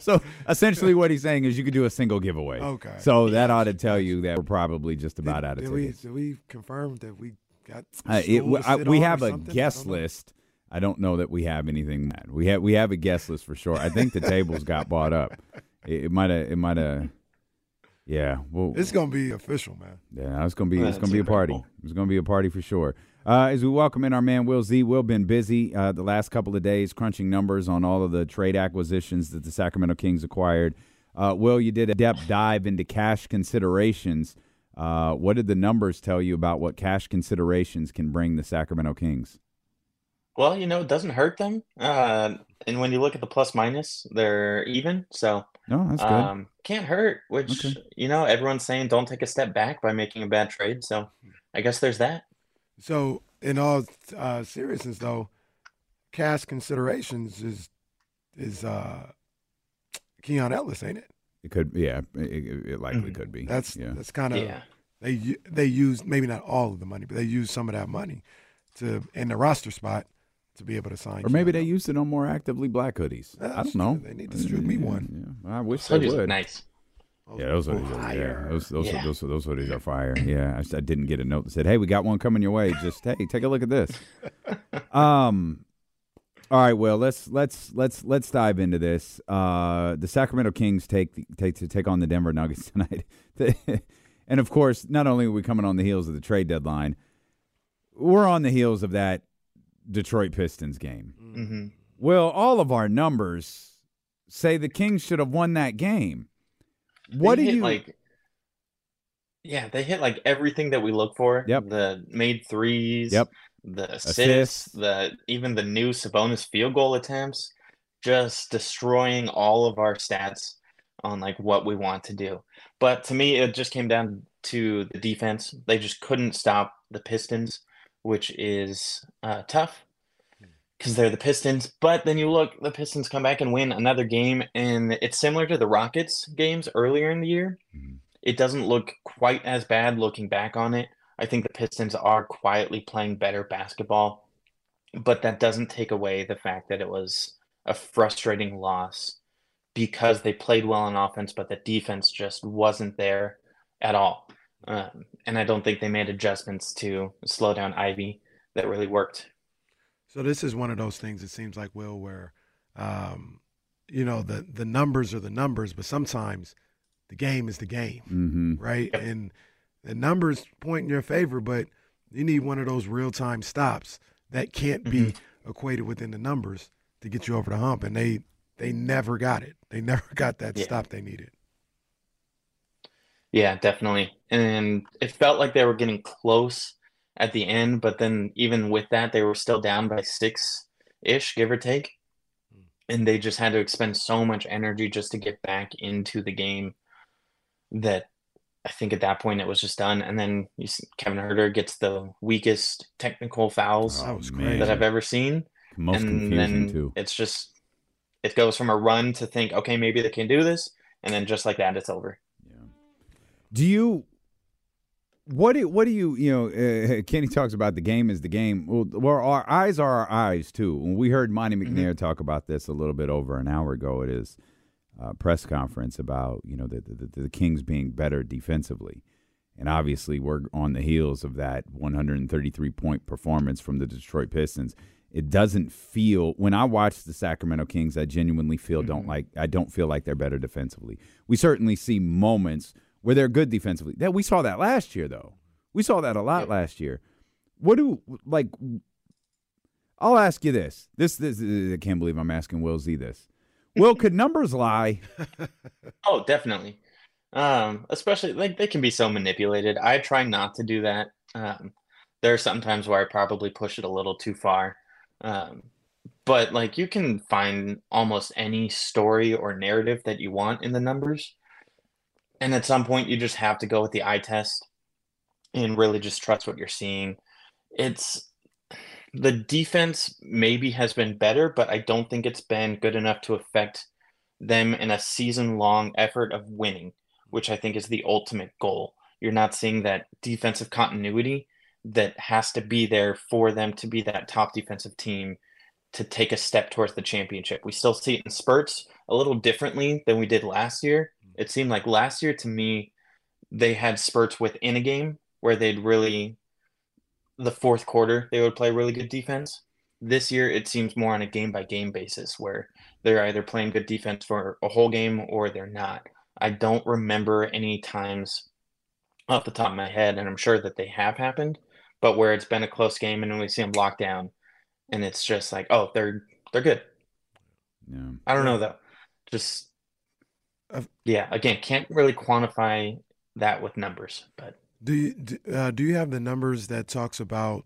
so essentially, what he's saying is you could do a single giveaway. Okay. So that ought to tell you that we're probably just about out of did we, tickets. did we confirm that we got? Uh, it, I, we have a something? I guest don't list. I don't know that we have anything. Mad. We have we have a guest list for sure. I think the tables got bought up. It might have. It might have. Yeah. Well, It's gonna be official, man. Yeah, it's gonna be it's gonna be a party. It's gonna be a party for sure. Uh, as we welcome in our man Will Z, Will been busy uh, the last couple of days crunching numbers on all of the trade acquisitions that the Sacramento Kings acquired. Uh, Will, you did a depth dive into cash considerations. Uh, what did the numbers tell you about what cash considerations can bring the Sacramento Kings? Well, you know, it doesn't hurt them. Uh, and when you look at the plus minus, they're even. So, No, that's good. um, can't hurt, which, Okay. you know, everyone's saying don't take a step back by making a bad trade. So, I guess there's that. So, in all uh, seriousness, though, cash considerations is is uh, Keon Ellis, ain't it? It could, yeah, it, it, it likely could be. Mm-hmm. That's yeah. that's kind of Yeah. they u- they use maybe not all of the money, but they use some of that money to in the roster spot to be able to sign. Or maybe they used it on more actively black hoodies. I don't know. They need to distribute me one. Yeah, I wish Those they would. nice. Yeah, those hoodies are yeah, those those yeah. those, those, those hoodies are fire. Yeah, I, I, didn't get a note that said, "Hey, we got one coming your way." Just hey, take a look at this. Um, all right, well let's let's let's let's dive into this. Uh, the Sacramento Kings take take to take on the Denver Nuggets tonight, and of course, not only are we coming on the heels of the trade deadline, we're on the heels of that Detroit Pistons game. Mm-hmm. Well, all of our numbers say the Kings should have won that game. What they do you like? Yeah, they hit like everything that we look for. Yep. The made threes. Yep. The assists, Assists. the even the new Sabonis field goal attempts, just destroying all of our stats on like what we want to do. But to me, it just came down to the defense. They just couldn't stop the Pistons, which is uh, tough because they're the Pistons. But then you look, the Pistons come back and win another game, and it's similar to the Rockets games earlier in the year. It doesn't look quite as bad looking back on it. I think the Pistons are quietly playing better basketball, but that doesn't take away the fact that it was a frustrating loss because they played well on offense, but the defense just wasn't there at all. Um, and I don't think they made adjustments to slow down Ivey that really worked. So this is one of those things. It seems like Will, where um, you know the the numbers are the numbers, but sometimes the game is the game, mm-hmm. right? And the numbers point in your favor, but you need one of those real time stops that can't be Mm-hmm. equated within the numbers to get you over the hump. And they they never got it. They never got that Yeah. stop they needed. Yeah, definitely. And it felt like they were getting close at the end, but then even with that, they were still down by six ish, give or take. And they just had to expend so much energy just to get back into the game that I think at that point it was just done. And then you see Kevin Huerter gets the weakest technical fouls That was man. crazy. that I've ever seen. most and confusing then too? it's just it goes from a run to think, okay, maybe they can do this, and then just like that, it's over. Do you? What do what do you you know? Uh, Kenny talks about the game is the game. Well, well, our eyes are our eyes too. When we heard Monte McNair talk about this a little bit over an hour ago at his uh, press conference about you know the, the the Kings being better defensively, and obviously we're on the heels of that 133 point performance from the Detroit Pistons. It doesn't feel when I watch the Sacramento Kings, I genuinely feel don't like I don't feel like they're better defensively. We certainly see moments where they're good defensively. That we saw that last year though. We saw that a lot last year. What do like I'll ask you this. This this I can't believe I'm asking Will Z this. Will, could numbers lie? Oh, definitely. Um, especially like they can be so manipulated. I try not to do that. Um, there are some times where I probably push it a little too far. Um, but like you can find almost any story or narrative that you want in the numbers. And at some point you just have to go with the eye test and really just trust what you're seeing. It's the defense maybe has been better, but I don't think it's been good enough to affect them in a season long effort of winning, which I think is the ultimate goal. You're not seeing that defensive continuity that has to be there for them to be that top defensive team to take a step towards the championship. We still see it in spurts a little differently than we did last year. It seemed like last year to me, they had spurts within a game where they'd really, the fourth quarter, they would play really good defense. This year, it seems more on a game by game basis where they're either playing good defense for a whole game or they're not. I don't remember any times off the top of my head, and I'm sure that they have happened, but where it's been a close game and we see them locked down, and it's just like, oh, they're they're good. Yeah. I don't know though. Just yeah, again, can't really quantify that with numbers, but Do you do, uh, do you have the numbers that talks about?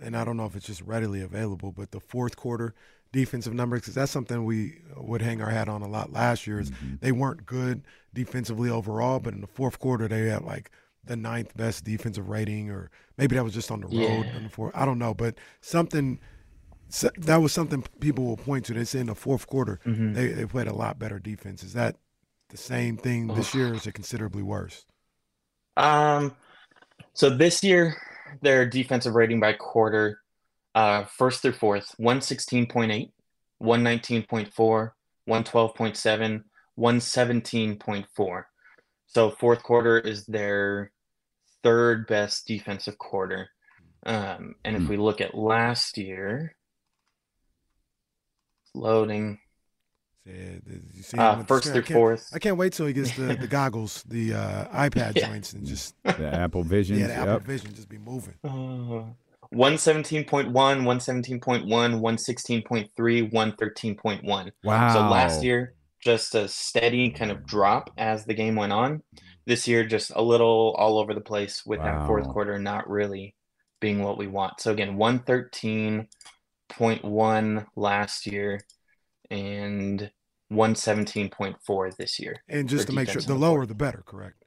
And I don't know if it's just readily available, but the fourth quarter defensive numbers because that's something we would hang our hat on a lot last year. Is they weren't good defensively overall, but in the fourth quarter they had like the ninth best defensive rating, or maybe that was just on the road. Yeah. In the fourth, I don't know, but something so- that was something people will point to. They say in the fourth quarter Mhm. they they played a lot better defense. Is that the same thing this year? Is it considerably worse? Um, so this year, their defensive rating by quarter, uh, first through fourth, 116.8, 119.4, 112.7, 117.4. So fourth quarter is their third best defensive quarter. Um, and if Hmm. we look at last year, loading. Yeah, you see Uh, first. Through fourth. I can't wait till he gets the, the goggles, the uh, iPad Yeah. joints, and just The Apple Visions. yeah, the Apple yep. Vision just be moving. Uh, 117.1, 117.1, 116.3, 113.1. Wow. So last year, just a steady kind of drop as the game went on. This year, just a little all over the place with that fourth quarter not really being what we want. So again, 113.1 last year and 117.4 this year. And just to make sure, the lower the better, correct?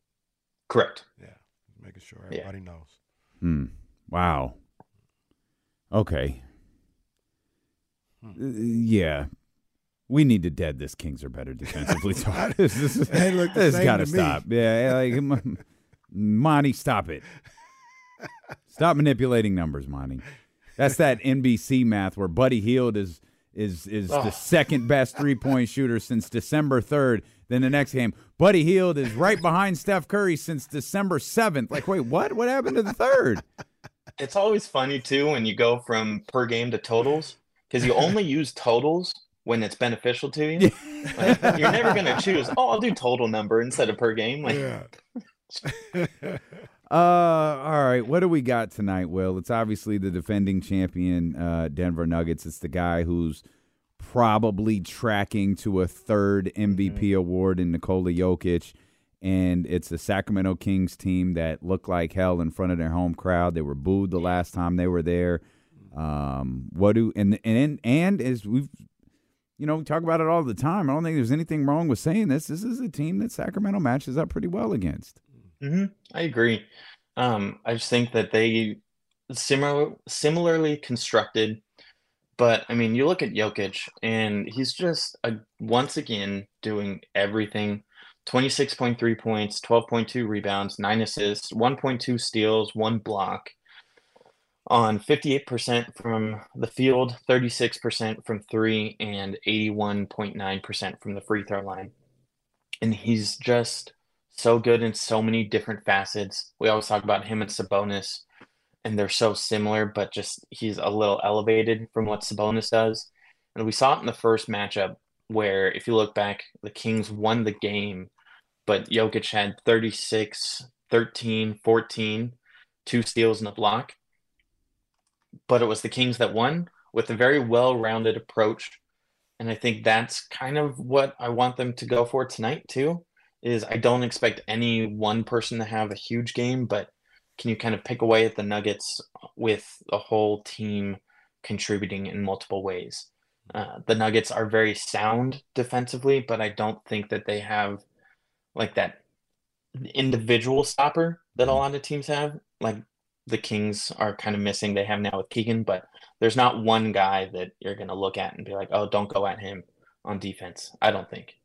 Correct. Yeah, making sure Yeah. everybody knows. Hmm. Wow. Okay. Uh, yeah. We need to dead this Kings are better defensively. talk. this this, is- They look this same got to to me. stop. Yeah, like Monte, stop it. Stop manipulating numbers, Monte. That's that NBC math where Buddy Hield is is is Oh. the second best three point shooter since December third. Then the next game, Buddy Hield is right behind Steph Curry since December seventh. Like, wait, what? What happened to the third? It's always funny too when you go from per game to totals because you only use totals when it's beneficial to you. Like, you're never gonna choose. Oh, I'll do total number instead of per game. Like, Yeah. Uh, all right. What do we got tonight, Will? It's obviously the defending champion, uh, Denver Nuggets. It's the guy who's probably tracking to a third MVP award in Nikola Jokic. And it's the Sacramento Kings team that looked like hell in front of their home crowd. They were booed the last time they were there. Um, what do and and and as we've you know we talk about it all the time. I don't think there's anything wrong with saying this. This is a team that Sacramento matches up pretty well against. Hmm I agree. Um, I just think that they similar similarly constructed, but I mean, you look at Jokic and he's just a, once again doing everything. 26.3 points, 12.2 rebounds, 9 assists, 1.2 steals, 1 block on 58% from the field, 36% from 3 and 81.9% from the free throw line. And he's just so good in so many different facets. We always talk about him and Sabonis, and they're so similar, but just he's a little elevated from what Sabonis does. And we saw it in the first matchup where, if you look back, the Kings won the game, but Jokic had 36, 13, 14, two steals and a block. But it was the Kings that won with a very well rounded approach. And I think that's kind of what I want them to go for tonight, too is I don't expect any one person to have a huge game, but can you kind of pick away at the Nuggets with a whole team contributing in multiple ways? Uh, the Nuggets are very sound defensively, but I don't think that they have like that individual stopper that a lot of teams have. Like the Kings are kind of missing. They have now with Keegan, but there's not one guy that you're going to look at and be like, oh, don't go at him on defense. I don't think.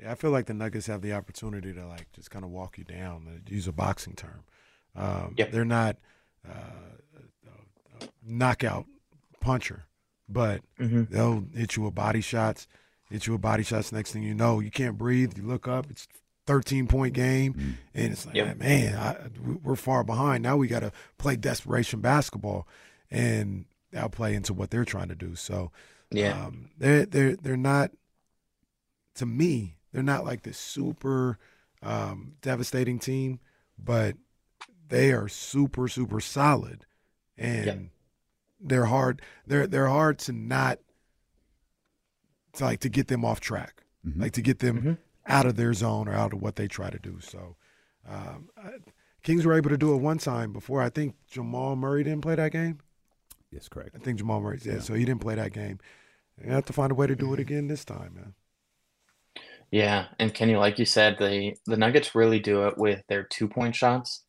Yeah, I feel like the Nuggets have the opportunity to like just kind of walk you down. Use a boxing term. Um, Yep. They're not uh, a, a knockout puncher, but Mhm. they'll hit you with body shots. Hit you with body shots. Next thing you know, you can't breathe. You look up. It's 13 point game, and it's like, Yep. man, I, we're far behind. Now we got to play desperation basketball, and that'll play into what they're trying to do. So, Yeah. um, they're they're they're not. To me, they're not like this super um, devastating team, but they are super super solid, and Yep. they're hard. They're they're hard to not to like to get them off track, like to get them out of their zone or out of what they try to do. So, um, I, Kings were able to do it one time before. I think Jamal Murray didn't play that game. Yes, correct. I think Jamal Murray, yeah, Yeah. so he didn't play that game. They have to find a way to do it again this time, man. Yeah, and Kenny, like you said, the the Nuggets really do it with their two point shots.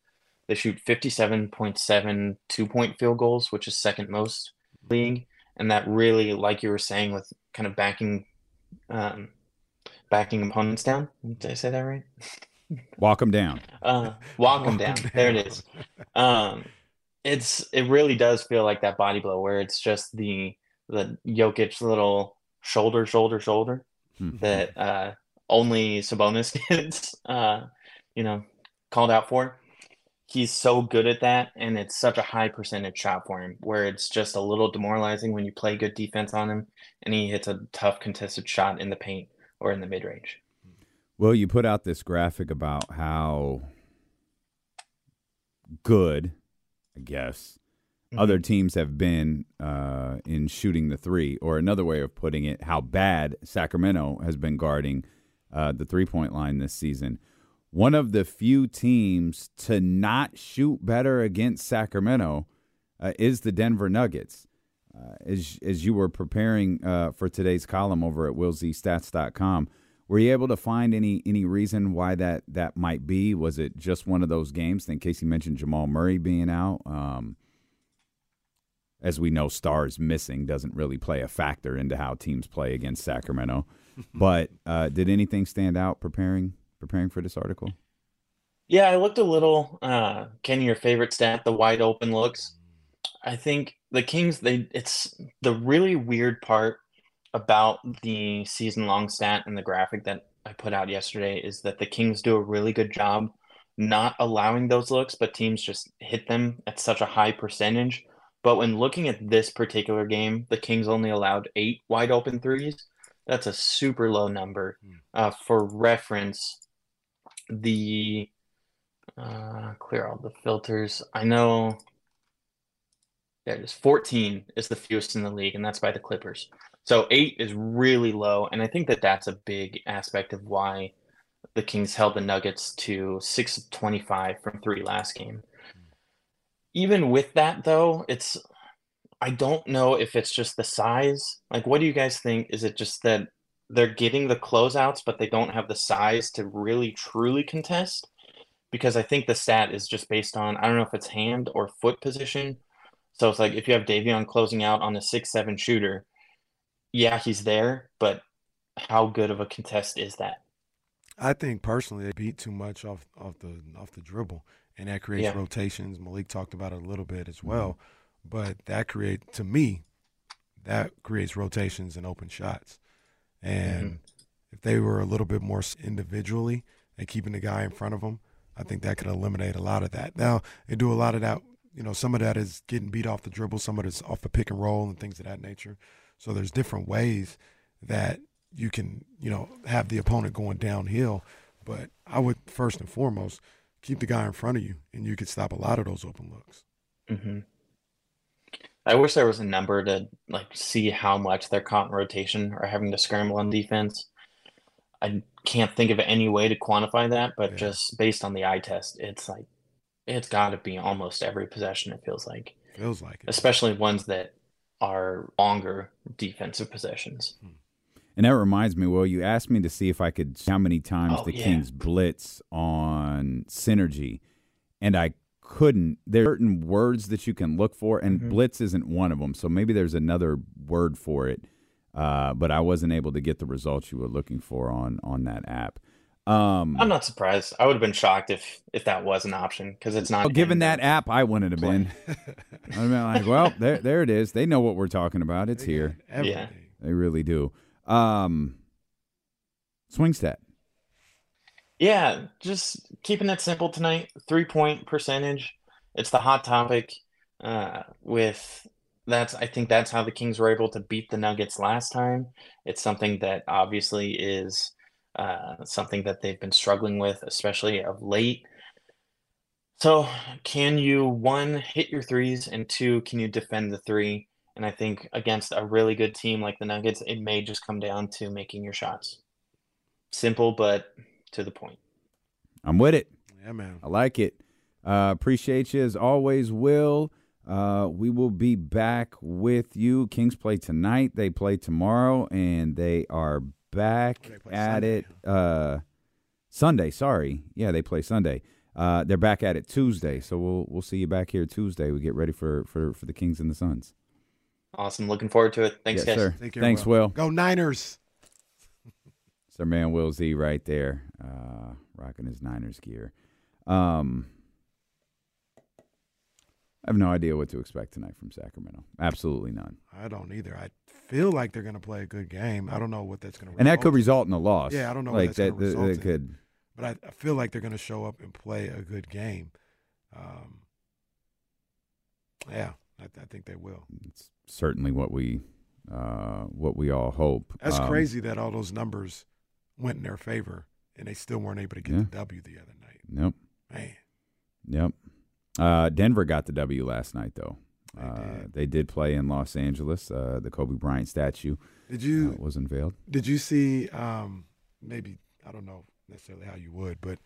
They shoot 57.7 two point field goals, which is second most league, and that really, like you were saying, with kind of backing, um, backing opponents down. Did I say that right? Walk them down. Uh, walk them down. There it is. Um, it's it really does feel like that body blow where it's just the the Jokic little shoulder, shoulder, shoulder Hmm. that uh, only Sabonis gets. Uh, you know, called out for. He's so good at that, and it's such a high percentage shot for him, where it's just a little demoralizing when you play good defense on him, and he hits a tough contested shot in the paint or in the mid range. Well, you put out this graphic about how good, I guess, mm-hmm. other teams have been uh, in shooting the three, or another way of putting it, how bad Sacramento has been guarding uh, the three point line this season one of the few teams to not shoot better against Sacramento uh, is the Denver Nuggets. Uh, as as you were preparing uh, for today's column over at willzstats.com, were you able to find any any reason why that that might be? Was it just one of those games? Then Casey mentioned Jamal Murray being out. Um, as we know, stars missing doesn't really play a factor into how teams play against Sacramento. But uh, did anything stand out preparing preparing for this article? Yeah, I looked a little. Uh, Kenny, your favorite stat, the wide open looks. I think the Kings, they it's the really weird part about the season long stat and the graphic that I put out yesterday is that the Kings do a really good job not allowing those looks, but teams just hit them at such a high percentage. But when looking at this particular game, the Kings only allowed eight wide open threes. That's a super low number. Hmm. Uh, for reference, the uh, clear all the filters. I know there it is. 14 is the fewest in the league, and that's by the Clippers. So eight is really low, and I think that that's a big aspect of why the Kings held the Nuggets to six of 25 from three last game. Even with that, though, it's I don't know if it's just the size. Like, what do you guys think? Is it just that they're getting the closeouts, but they don't have the size to really truly contest. Because I think the stat is just based on I don't know if it's hand or foot position. So it's like if you have Davion closing out on a six seven shooter, yeah, he's there, but how good of a contest is that? I think personally they beat too much off off the off the dribble, and that creates yeah. rotations. Malik talked about it a little bit as well, mm-hmm. But that create to me that creates rotations and open shots. And mm-hmm. if they were a little bit more individually and keeping the guy in front of them, I think that could eliminate a lot of that. Now, they do a lot of that, you know, some of that is getting beat off the dribble, some of it's off the pick and roll and things of that nature. So there's different ways that you can, you know, have the opponent going downhill. But I would first and foremost keep the guy in front of you, and you could stop a lot of those open looks. Mm-hmm. I wish there was a number to like see how much they're caught in rotation or having to scramble on defense. I can't think of any way to quantify that, but yeah. just based on the eye test, it's like it's got to be almost every possession. It feels like feels like it. especially ones that are longer defensive possessions. Hmm. And that reminds me, well, you asked me to see if I could how many times oh, the yeah. Kings blitz on synergy, and I couldn't. There are certain words that you can look for, and mm-hmm. blitz isn't one of them. So maybe there's another word for it, uh, but I wasn't able to get the results you were looking for on on that app. Um, I'm not surprised. I would have been shocked if if that was an option because it's not. Well, given that app, I wouldn't have been. I'd have been like, well, there there it is. They know what we're talking about. It's here. Yeah, they really do. Um, swing stat. Yeah, just keeping it simple tonight. Three point percentage. It's the hot topic. Uh, with that's I think that's how the Kings were able to beat the Nuggets last time. It's something that obviously is uh, something that they've been struggling with, especially of late. So, can you one hit your threes, and two, can you defend the three? And I think against a really good team like the Nuggets, it may just come down to making your shots. Simple, but to the point. I'm with it. Yeah, man. I like it. Uh, appreciate you as always, Will. Uh, we will be back with you. Kings play tonight. They play tomorrow, and they are back they at Sunday. it uh, Sunday. Sorry, yeah, they play Sunday. Uh, they're back at it Tuesday, so we'll we'll see you back here Tuesday. We get ready for for for the Kings and the Suns. Awesome, looking forward to it. Thanks, yes, guys. Sir. Care, Thanks, Will. Will. Go Niners. It's our man Will Z right there, uh, rocking his Niners gear. Um, I have no idea what to expect tonight from Sacramento. Absolutely none. I don't either. I feel like they're going to play a good game. I don't know what that's going to. And that could result in a loss. Yeah, I don't know. Like that. That could. but I, I feel like they're going to show up and play a good game. Um, yeah, I, I think they will. It's certainly what we uh, what we all hope. That's Um, crazy that all those numbers went in their favor and they still weren't able to get Yeah. the W the other night. Yep. Man, Yep. Uh, Denver got the W last night, though. Uh, they did play in Los Angeles. Uh, the Kobe Bryant statue did you uh, was unveiled. did you see? Um, maybe I don't know necessarily how you would, but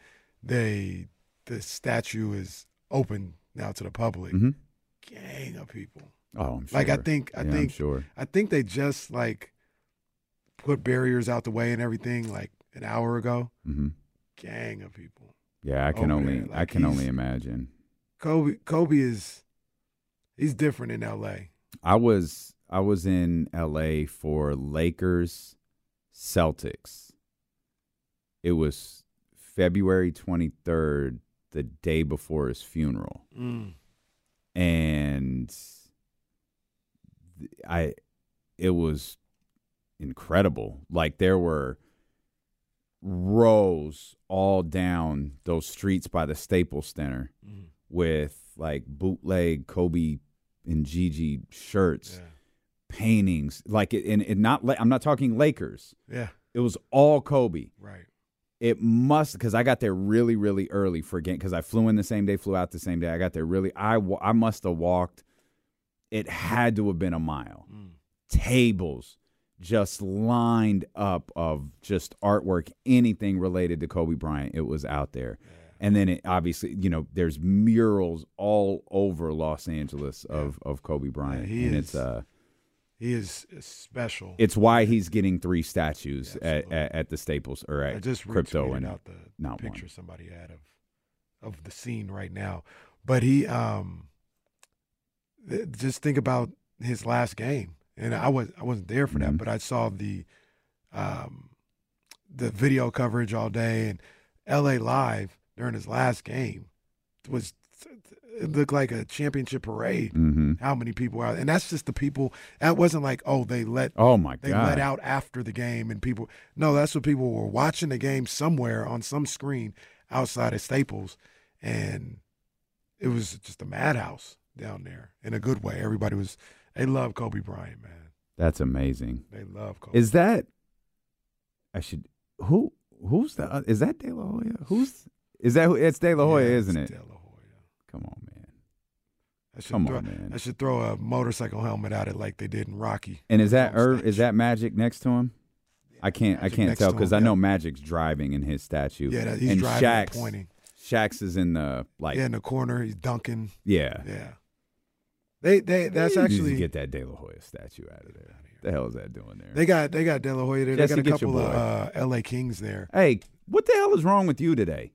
they the statue is open now to the public. Mhm. Gang of people. Oh, I'm Like I think I Yeah, I'm think sure. I think they just like put barriers out the way and everything like an hour ago. hmm Gang of people. Yeah, I can only there. I can only imagine. Kobe Kobe is he's different in LA. I was I was in L.A. for Lakers Celtics. It was February twenty third, the day before his funeral. Mm. and I it was incredible. Like there were rows all down those streets by the Staples Center Mm. with like bootleg Kobe and Gigi shirts, paintings. Like it, and, and not. I'm not talking Lakers. Yeah. It was all Kobe. Right. It must because I got there really, really early for game because I flew in the same day, flew out the same day. I got there really. I I must have walked. It had to have been a mile. Tables just lined up of just artwork, anything related to Kobe Bryant. It was out there, and then it obviously, you know, there's murals all over Los Angeles of of Kobe Bryant, he and is- it's uh. He is special. It's why he's getting three statues at, at, at the Staples or at I just Crypto and out the not picture one. somebody had of of the scene right now. But he um th- just think about his last game. And I was I wasn't there for Mm-hmm. that, but I saw the um the video coverage all day and LA Live during his last game was it looked like a championship parade. Mhm. How many people were out? And that's just the people. That wasn't like, oh, they let Oh, my they God. let out after the game and people. No, that's what people were watching the game somewhere on some screen outside of Staples, and it was just a madhouse down there in a good way. Everybody was. They love Kobe Bryant, man. That's amazing. They love Kobe. Is that? I should. Who? Who's the? Is that De La Hoya? Who's? Is that? who It's De La Hoya, Yeah, isn't it's it? De La Hoya. Come on, man. I should Come throw, on, man. I should throw a motorcycle helmet at it like they did in Rocky. And is that Irv? Er, is that Magic next to him? I can't. I can't tell because I yeah. know Magic's driving in his statue. Yeah, that- he's and driving and Shaq's, pointing. Shaq's is in the like. yeah, in the corner, he's dunking. Yeah. Yeah. They they that's You need to actually get that De La Hoya statue out of there. The hell is that doing there? They got they got De La Hoya there. Jesse, they got a couple of uh, L.A. Kings there. Hey, what the hell is wrong with you today?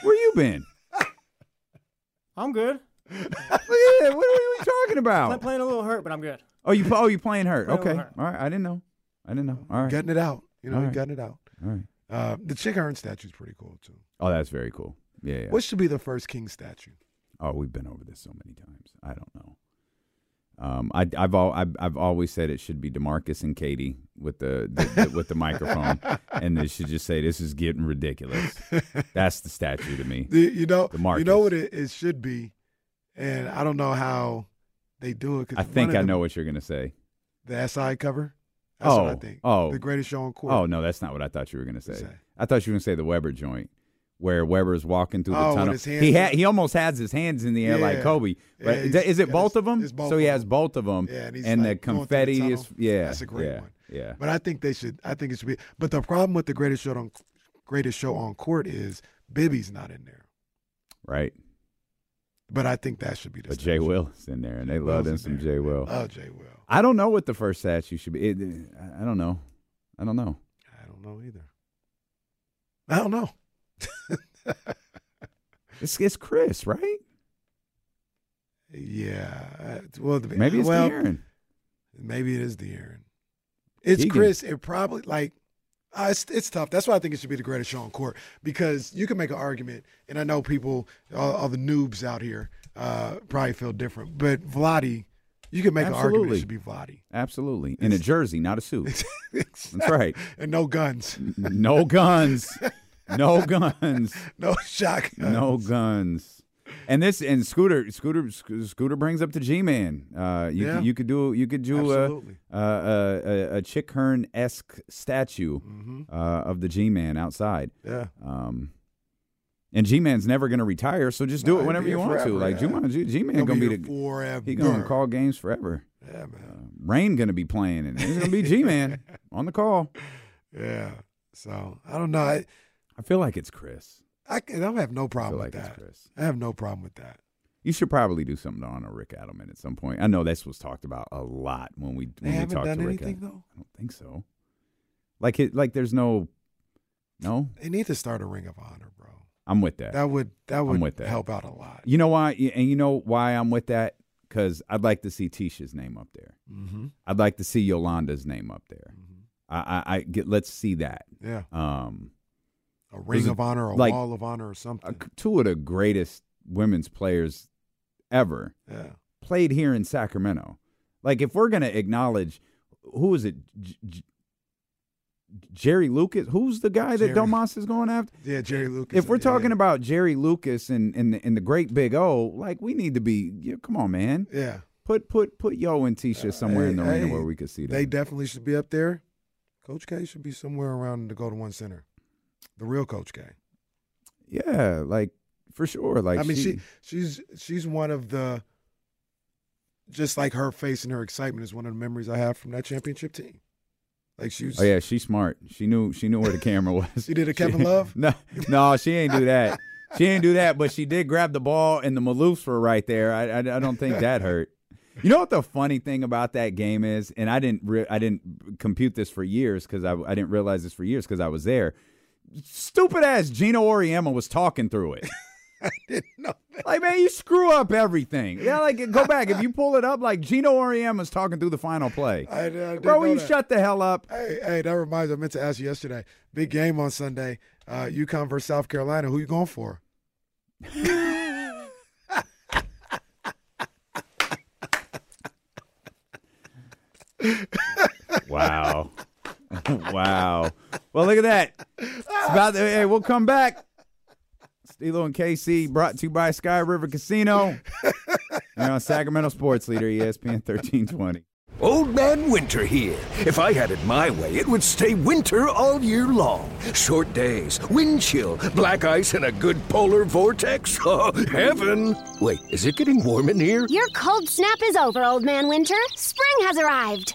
Where you been? I'm good. Look at that. What are we talking about? I'm playing a little hurt, but I'm good. Oh, you oh you playing hurt? Playing Okay, hurt. all right. I didn't know. I didn't know. All right. Getting it out. You know, All he right. getting it out. All right. Uh, the Chick Hearn statue is pretty cool too. Oh, that's very cool. Yeah. yeah. What should be the first King statue? Oh, we've been over this so many times. I don't know. Um, I, I've all I've, I've always said it should be Demarcus and Katie with the, the, the with the microphone, and they should just say this is getting ridiculous. That's the statue to me. The, you know, DeMarcus. you know what it, it should be, and I don't know how they do it. 'cause I think I them- know what you're gonna say. the SI cover. That's oh, what I think. oh, the greatest show on court. Oh no, that's not what I thought you were gonna say. I thought you were gonna say the Webber joint, where Webber's walking through the Oh, tunnel. he ha- he almost has his hands in the air like Kobe. But he's is it both of them? both so he has both of them. Yeah, and he's the like the confetti is yeah. That's a great yeah, one. Yeah. But I think they should. I think it should be. But the problem with the greatest show on greatest show on court is Bibby's not in there. Right. But I think that should be the. But Jay Will is in there, and they love them some Jay Will. Oh, Jay Will. I don't know what the first statue should be. It, I don't know. I don't know. I don't know either. I don't know. It's it's Chris, right? Yeah. uh, Well, Maybe it's well, De'Aaron. Maybe it is the Aaron. It's Keegan. Chris. It probably like uh, it's it's tough. That's why I think it should be the greatest show on court because you can make an argument, and I know people, all, all the noobs out here, uh, probably feel different. But Vlade You can make an argument it should be Vlade. Absolutely. In a jersey, not a suit. That's right. And no guns. No guns. No guns. No shotguns. No guns. And this and Scooter Scooter Scooter brings up the G Man. Uh, you Yeah. could, you could do you could do a, Absolutely. a, a, Chick Hearn esque statue uh, of the G Man outside. Mm-hmm. Yeah. Um, and G Man's never going to retire, so just do No, it whenever you want to. Like yeah. G Man He'll gonna be the forever. he gonna call games forever. Yeah, man. Rain gonna be playing, and he's gonna be G Man on the call. Yeah. So I don't know. I I feel like it's Chris. I, I have no problem like with it's that. Chris. I have no problem with that. You should probably do something on a Rick Adelman at some point. I know this was talked about a lot when we They when we talked to Rick. anything, Ad- though? I don't think so. Like it, like there's no, no. They need to start a Ring of Honor, bro. I'm with that. That would that would I'm with that. help out a lot. You know why? And you know why I'm with that? Because I'd like to see Ticha's name up there. Mm-hmm. I'd like to see Yolanda's name up there. I, I, I get. Let's see that. Yeah. Um, A Ring of Honor, a like- Wall of Honor, or something. uh, two of the greatest women's players ever yeah. played here in Sacramento. Like, if we're gonna acknowledge, who is it? J- J- Jerry Lucas. Who's the guy that Jerry. Domas is going after? Yeah, Jerry Lucas. If we're yeah, talking about Jerry Lucas and and the, and the great Big O, like we need to be. Yeah, come on, man. Yeah. Put put put Yo and Ticha somewhere in the Hey, arena hey, where we could see them. They definitely should be up there. Coach K should be somewhere around the Golden 1 Center. The real Coach K. yeah, like for sure. Like I mean, she, she, she's she's one of the. Just like her face and her excitement is one of the memories I have from that championship team. Like she was. Oh yeah, she's smart. She knew she knew where the camera was. She did a Kevin Love? No, no, she ain't do that. She ain't do that. But she did grab the ball, and the Maloofs were right there. I, I, I don't think that hurt. You know what the funny thing about that game is, and I didn't re- I didn't compute this for years because I, I didn't realize this for years because I was there. Stupid ass Geno Auriemma was talking through it. I didn't know that. Like man, you screw up everything. Yeah, like go back if you pull it up. Like Geno Auriemma's talking through the final play. I, I Bro, you that. shut the hell up. Hey, hey, that reminds me. I meant to ask you yesterday. Big game on Sunday. Uh, UConn versus South Carolina. Who you going for? Wow. wow. Well, look at that. It's about the, hey, we'll come back. Stilo and KC brought to you by Sky River Casino. You're on Sacramento Sports Leader, ESPN 1320. Old Man Winter here. If I had it my way, it would stay winter all year long. Short days, wind chill, black ice, and a good polar vortex. Oh, heaven! Wait, is it getting warm in here? Your cold snap is over, Old Man Winter. Spring has arrived.